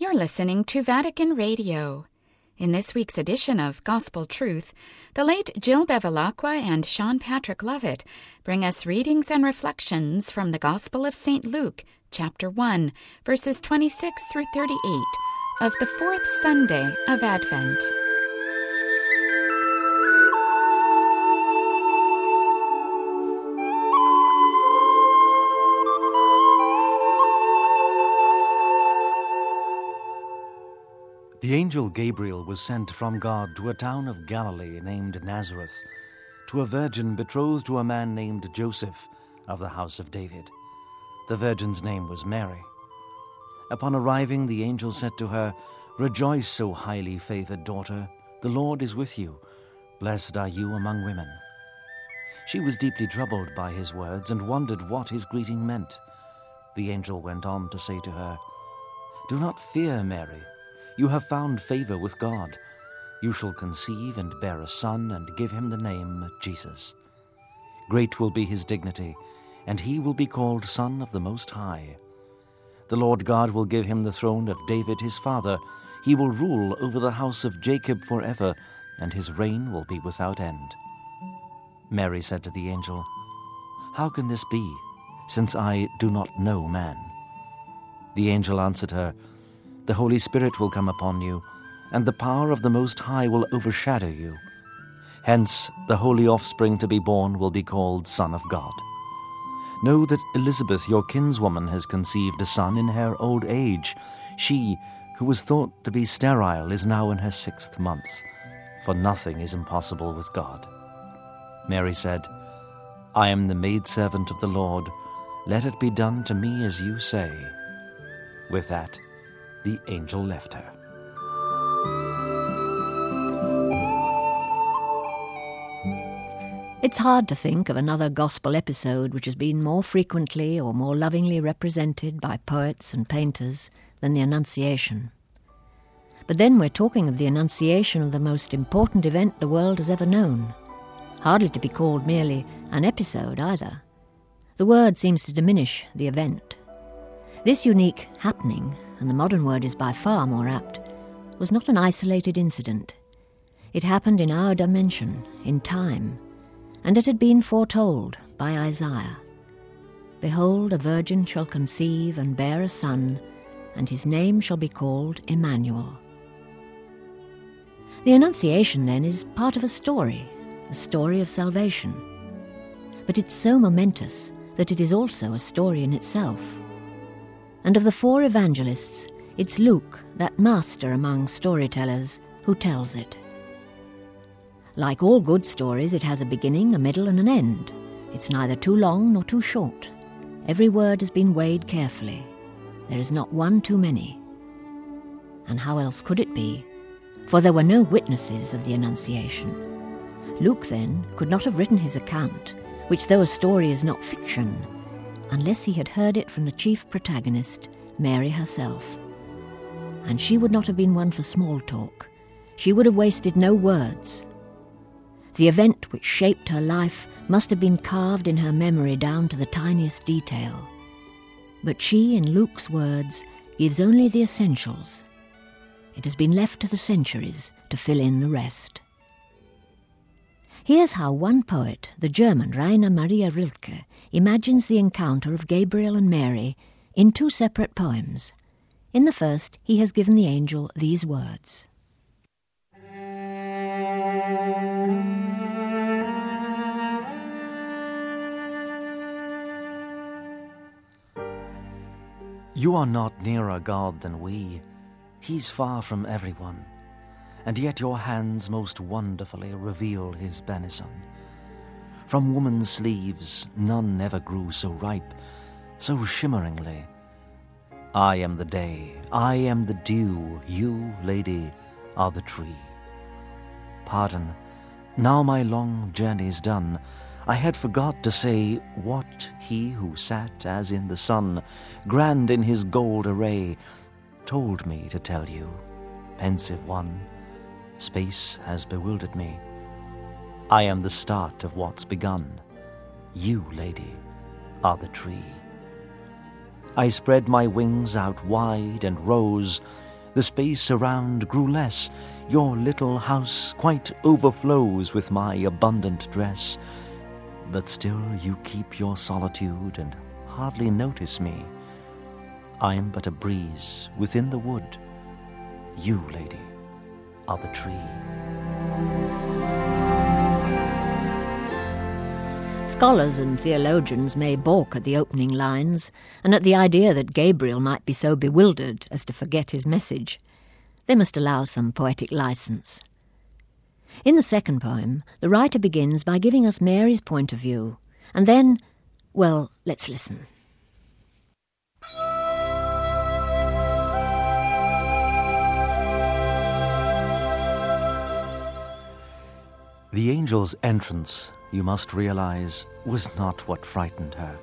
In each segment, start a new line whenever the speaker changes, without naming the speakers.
You're listening to Vatican Radio. In this week's edition of Gospel Truth, the late Jill Bevilacqua and Seán-Patrick Lovett bring us readings and reflections from the Gospel of St. Luke, chapter 1, verses 26 through 38 of the fourth Sunday of Advent.
The angel Gabriel was sent from God to a town of Galilee named Nazareth, to a virgin betrothed to a man named Joseph of the house of David. The virgin's name was Mary. Upon arriving, the angel said to her, Rejoice, O highly favored daughter, the Lord is with you. Blessed are you among women. She was deeply troubled by his words and wondered what his greeting meant. The angel went on to say to her, Do not fear, Mary you have found favor with God. You shall conceive and bear a son and give him the name Jesus. Great will be his dignity, and he will be called Son of the Most High. The Lord God will give him the throne of David his father. He will rule over the house of Jacob forever, and his reign will be without end. Mary said to the angel, How can this be, since I do not know man? The angel answered her, the Holy Spirit will come upon you, and the power of the Most High will overshadow you. Hence, the holy offspring to be born will be called Son of God. Know that Elizabeth, your kinswoman, has conceived a son in her old age. She, who was thought to be sterile, is now in her sixth month, for nothing is impossible with God. Mary said, I am the maidservant of the Lord. Let it be done to me as you say. With that, the angel left her.
It's hard to think of another gospel episode which has been more frequently or more lovingly represented by poets and painters than the Annunciation. But then we're talking of the Annunciation of the most important event the world has ever known, hardly to be called merely an episode either. The word seems to diminish the event. This unique happening and the modern word is by far more apt, was not an isolated incident. It happened in our dimension, in time, and it had been foretold by Isaiah. Behold, a virgin shall conceive and bear a son, and his name shall be called Emmanuel. The Annunciation, then, is part of a story, a story of salvation. But it's so momentous that it is also a story in itself and of the four evangelists, it's Luke, that master among storytellers, who tells it. Like all good stories, it has a beginning, a middle, and an end. It's neither too long nor too short. Every word has been weighed carefully. There is not one too many. And how else could it be? For there were no witnesses of the Annunciation. Luke, then, could not have written his account, which, though a story, is not fiction, unless he had heard it from the chief protagonist, Mary herself. And she would not have been one for small talk. She would have wasted no words. The event which shaped her life must have been carved in her memory down to the tiniest detail. But she, in Luke's words, gives only the essentials. It has been left to the centuries to fill in the rest. Here's how one poet, the German Rainer Maria Rilke, imagines the encounter of Gabriel and Mary in two separate poems. In the first, he has given the angel these words
You are not nearer God than we. He's far from everyone. And yet your hands most wonderfully reveal his benison. From woman's sleeves none ever grew so ripe, so shimmeringly. I am the day, I am the dew, you, lady, are the tree. Pardon, now my long journey's done, I had forgot to say what he who sat as in the sun, grand in his gold array, told me to tell you, pensive one. Space has bewildered me. I am the start of what's begun. You, lady, are the tree. I spread my wings out wide and rose. The space around grew less. Your little house quite overflows with my abundant dress. But still you keep your solitude and hardly notice me. I am but a breeze within the wood. You, lady, are the tree.
Scholars and theologians may balk at the opening lines and at the idea that Gabriel might be so bewildered as to forget his message. They must allow some poetic license. In the second poem, the writer begins by giving us Mary's point of view, and then, well, let's listen.
The angel's entrance, you must realize, was not what frightened her.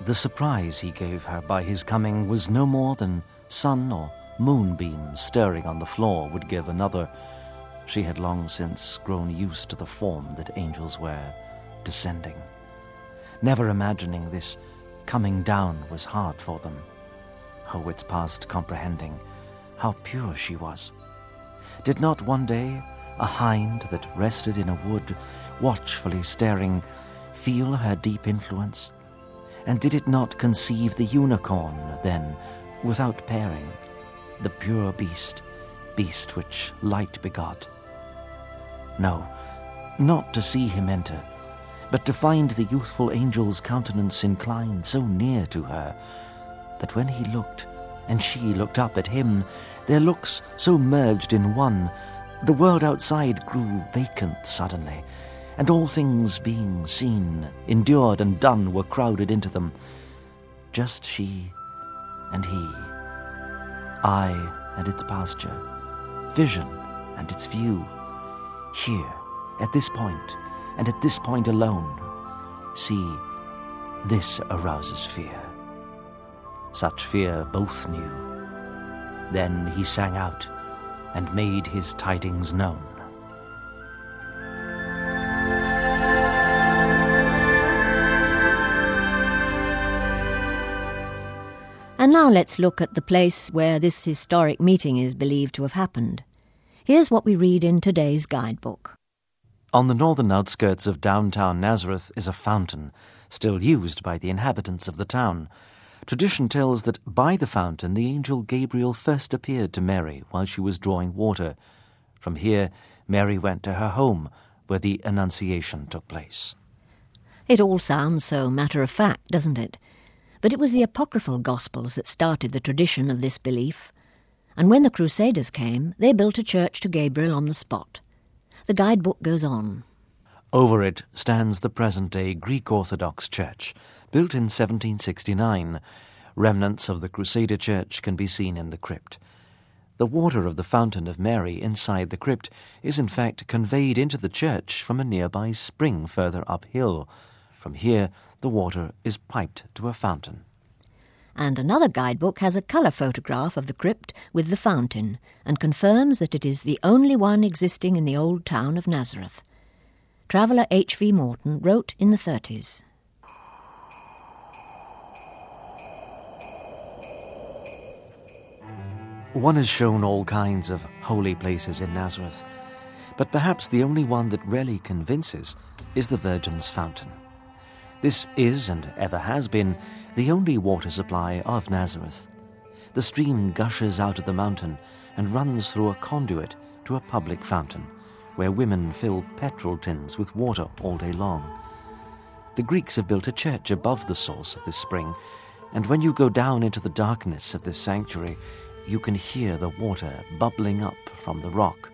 The surprise he gave her by his coming was no more than sun or moonbeams stirring on the floor would give another. She had long since grown used to the form that angels wear, descending. Never imagining this coming down was hard for them. Oh, it's past comprehending how pure she was. Did not one day a hind that rested in a wood, watchfully staring, feel her deep influence? And did it not conceive the unicorn, then, without pairing, the pure beast, beast which light begot? No, not to see him enter, but to find the youthful angel's countenance inclined so near to her that when he looked, and she looked up at him, their looks so merged in one the world outside grew vacant suddenly, and all things being seen, endured, and done were crowded into them. Just she and he, I and its pasture, vision and its view. Here, at this point, and at this point alone, see, this arouses fear. Such fear both knew. Then he sang out and made his tidings known.
And now let's look at the place where this historic meeting is believed to have happened. Here's what we read in today's guidebook.
On the northern outskirts of downtown Nazareth is a fountain, still used by the inhabitants of the town. Tradition tells that by the fountain the angel Gabriel first appeared to Mary while she was drawing water. From here, Mary went to her home, where the Annunciation took place.
It all sounds so matter of fact, doesn't it? But it was the apocryphal Gospels that started the tradition of this belief. And when the Crusaders came, they built a church to Gabriel on the spot. The guidebook goes on.
Over it stands the present day Greek Orthodox Church, built in 1769. Remnants of the Crusader church can be seen in the crypt. The water of the Fountain of Mary inside the crypt is in fact conveyed into the church from a nearby spring further uphill. From here, the water is piped to a fountain.
And another guidebook has a colour photograph of the crypt with the fountain and confirms that it is the only one existing in the old town of Nazareth. Traveller H. V. Morton wrote in the 30s.
One has shown all kinds of holy places in Nazareth, but perhaps the only one that really convinces is the Virgin's Fountain. This is, and ever has been, the only water supply of Nazareth. The stream gushes out of the mountain and runs through a conduit to a public fountain, where women fill petrol tins with water all day long. The Greeks have built a church above the source of this spring, and when you go down into the darkness of this sanctuary, you can hear the water bubbling up from the rock.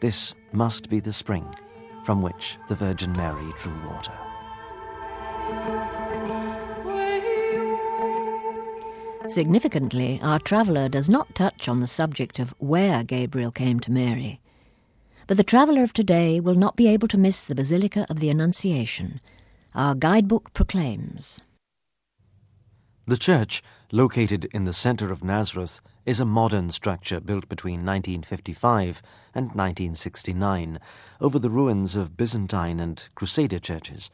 This must be the spring from which the Virgin Mary drew water.
Significantly, our traveller does not touch on the subject of where Gabriel came to Mary. But the traveller of today will not be able to miss the Basilica of the Annunciation. Our guidebook proclaims.
The church, located in the centre of Nazareth, is a modern structure built between 1955 and 1969 over the ruins of Byzantine and Crusader churches.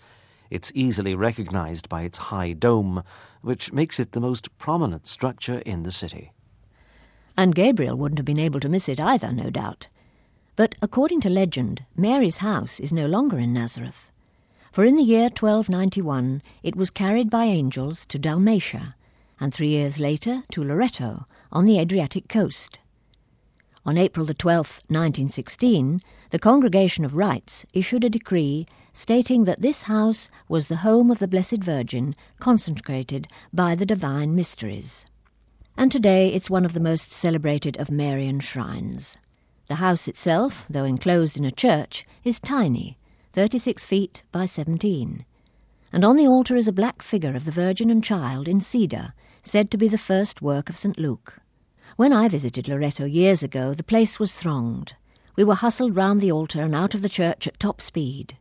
It's easily recognized by its high dome, which makes it the most prominent structure in the city.
And Gabriel wouldn't have been able to miss it either, no doubt. But according to legend, Mary's house is no longer in Nazareth. For in the year 1291 it was carried by angels to Dalmatia, and three years later to Loreto on the Adriatic coast. On April the 12th, 1916, the Congregation of Rites issued a decree stating that this house was the home of the Blessed Virgin, consecrated by the divine mysteries. And today it's one of the most celebrated of Marian shrines. The house itself, though enclosed in a church, is tiny, 36 feet by 17. And on the altar is a black figure of the Virgin and Child in cedar, said to be the first work of St. Luke. When I visited Loreto years ago, the place was thronged. We were hustled round the altar and out of the church at top speed.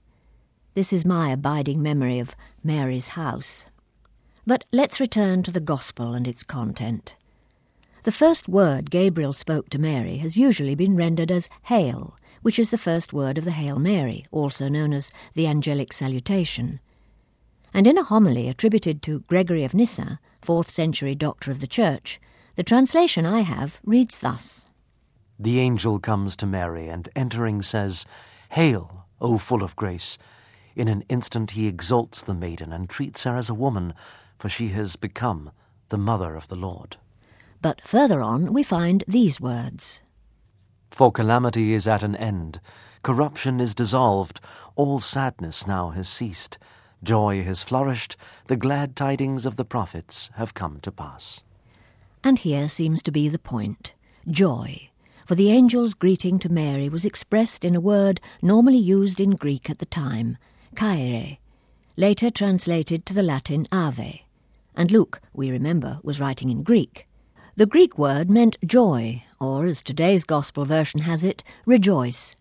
This is my abiding memory of Mary's house. But let's return to the Gospel and its content. The first word Gabriel spoke to Mary has usually been rendered as Hail, which is the first word of the Hail Mary, also known as the angelic salutation. And in a homily attributed to Gregory of Nyssa, 4th century doctor of the Church, the translation I have reads thus
The angel comes to Mary and entering says, Hail, O full of grace! In an instant he exalts the maiden and treats her as a woman, for she has become the mother of the Lord.
But further on we find these words
For calamity is at an end, corruption is dissolved, all sadness now has ceased, joy has flourished, the glad tidings of the prophets have come to pass.
And here seems to be the point joy. For the angel's greeting to Mary was expressed in a word normally used in Greek at the time, chaire, later translated to the Latin ave. And Luke, we remember, was writing in Greek. The Greek word meant joy, or as today's Gospel version has it, rejoice.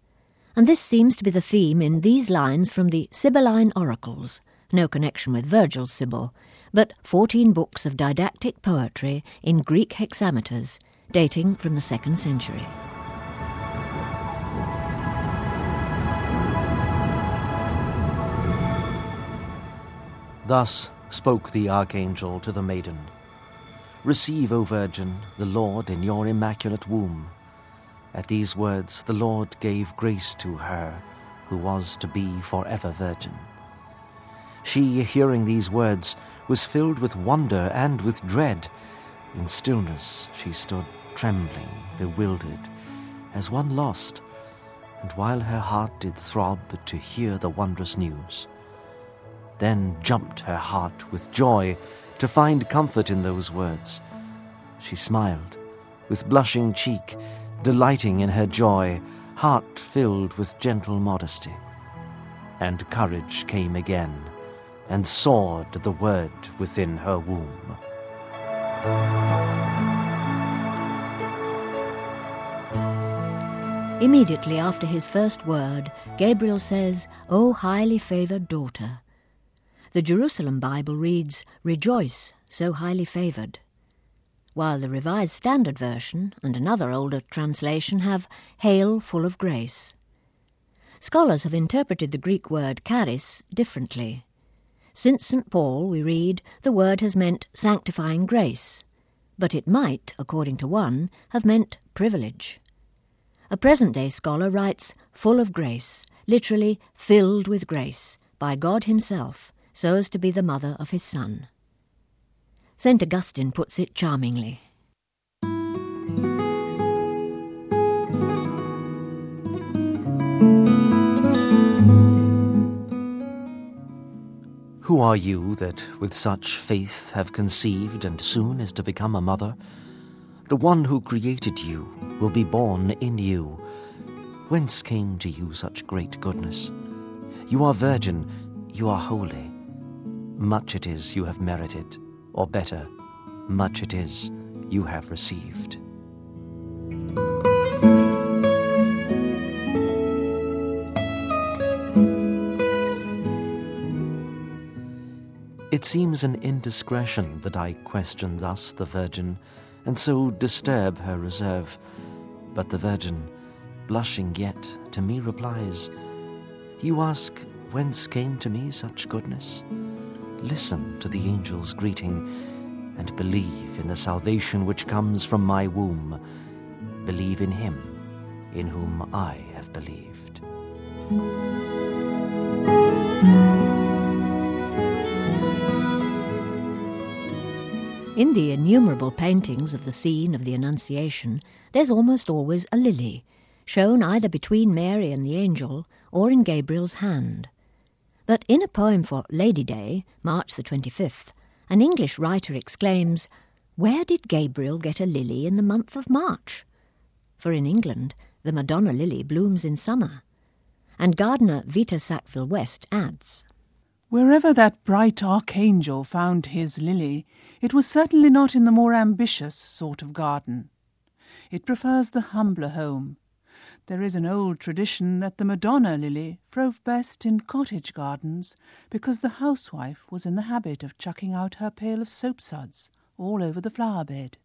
And this seems to be the theme in these lines from the Sibylline Oracles, no connection with Virgil's Sibyl, but 14 books of didactic poetry in Greek hexameters, dating from the second century.
Thus spoke the archangel to the maiden. Receive, O Virgin, the Lord in your immaculate womb. At these words, the Lord gave grace to her who was to be forever virgin. She, hearing these words, was filled with wonder and with dread. In stillness she stood trembling, bewildered, as one lost, and while her heart did throb to hear the wondrous news. Then jumped her heart with joy to find comfort in those words. She smiled, with blushing cheek, delighting in her joy, heart filled with gentle modesty. And courage came again, and soared the word within her womb.
Immediately after his first word, Gabriel says, O highly favoured daughter. The Jerusalem Bible reads, Rejoice, so highly favoured, while the Revised Standard Version and another older translation have Hail, full of grace. Scholars have interpreted the Greek word charis differently. Since St. Paul, we read, the word has meant sanctifying grace, but it might, according to one, have meant privilege. A present day scholar writes, full of grace, literally filled with grace, by God Himself, so as to be the mother of his son. St. Augustine puts it charmingly.
Who are you that with such faith have conceived and soon is to become a mother? The one who created you will be born in you. Whence came to you such great goodness? You are virgin, you are holy. Much it is you have merited, or better, much it is you have received. It seems an indiscretion that I question thus the Virgin, and so disturb her reserve. But the Virgin, blushing yet, to me replies, You ask whence came to me such goodness? listen to the angel's greeting and believe in the salvation which comes from my womb, believe in him in whom I have believed.
In the innumerable paintings of the scene of the Annunciation, there's almost always a lily, shown either between Mary and the angel or in Gabriel's hand. But in a poem for Lady Day, March the 25th, an English writer exclaims, Where did Gabriel get a lily in the month of March? For in England, the Madonna lily blooms in summer. And gardener Vita Sackville West adds,
Wherever that bright archangel found his lily, it was certainly not in the more ambitious sort of garden. It prefers the humbler home. There is an old tradition that the Madonna lily throve best in cottage gardens because the housewife was in the habit of chucking out her pail of soapsuds all over the flower bed.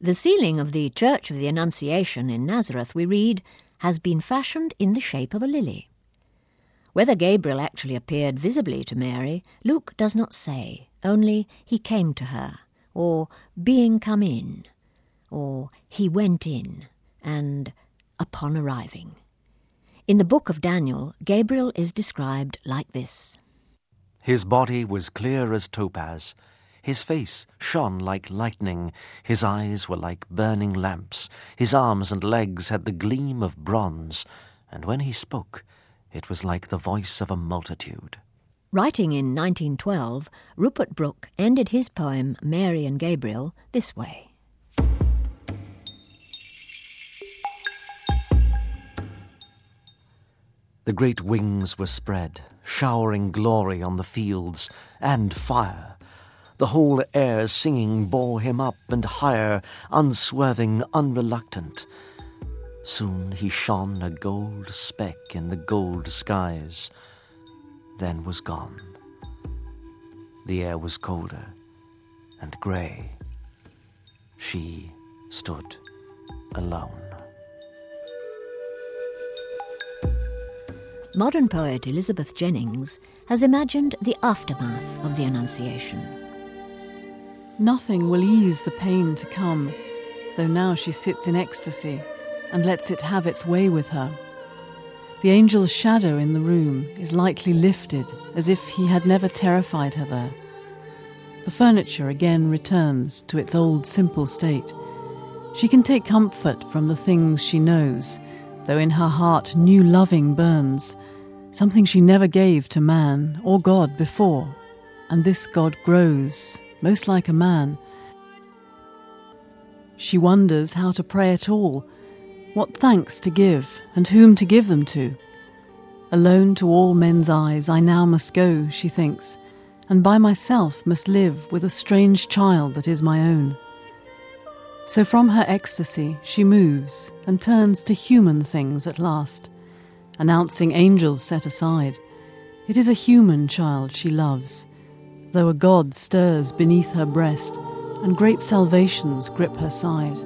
The ceiling of the Church of the Annunciation in Nazareth, we read, has been fashioned in the shape of a lily. Whether Gabriel actually appeared visibly to Mary, Luke does not say, only he came to her, or being come in, or he went in, and upon arriving. In the book of Daniel, Gabriel is described like this
His body was clear as topaz, his face shone like lightning, his eyes were like burning lamps, his arms and legs had the gleam of bronze, and when he spoke, it was like the voice of a multitude.
Writing in 1912, Rupert Brooke ended his poem Mary and Gabriel this way.
The great wings were spread, showering glory on the fields, and fire. The whole air singing bore him up and higher, unswerving, unreluctant. Soon he shone a gold speck in the gold skies, then was gone. The air was colder and grey. She stood alone.
Modern poet Elizabeth Jennings has imagined the aftermath of the Annunciation.
Nothing will ease the pain to come, though now she sits in ecstasy and lets it have its way with her. The angel's shadow in the room is lightly lifted as if he had never terrified her there. The furniture again returns to its old simple state. She can take comfort from the things she knows, though in her heart new loving burns, something she never gave to man or God before, and this God grows, most like a man. She wonders how to pray at all what thanks to give, and whom to give them to? Alone to all men's eyes I now must go, she thinks, and by myself must live with a strange child that is my own. So from her ecstasy she moves and turns to human things at last, announcing angels set aside. It is a human child she loves, though a God stirs beneath her breast and great salvations grip her side.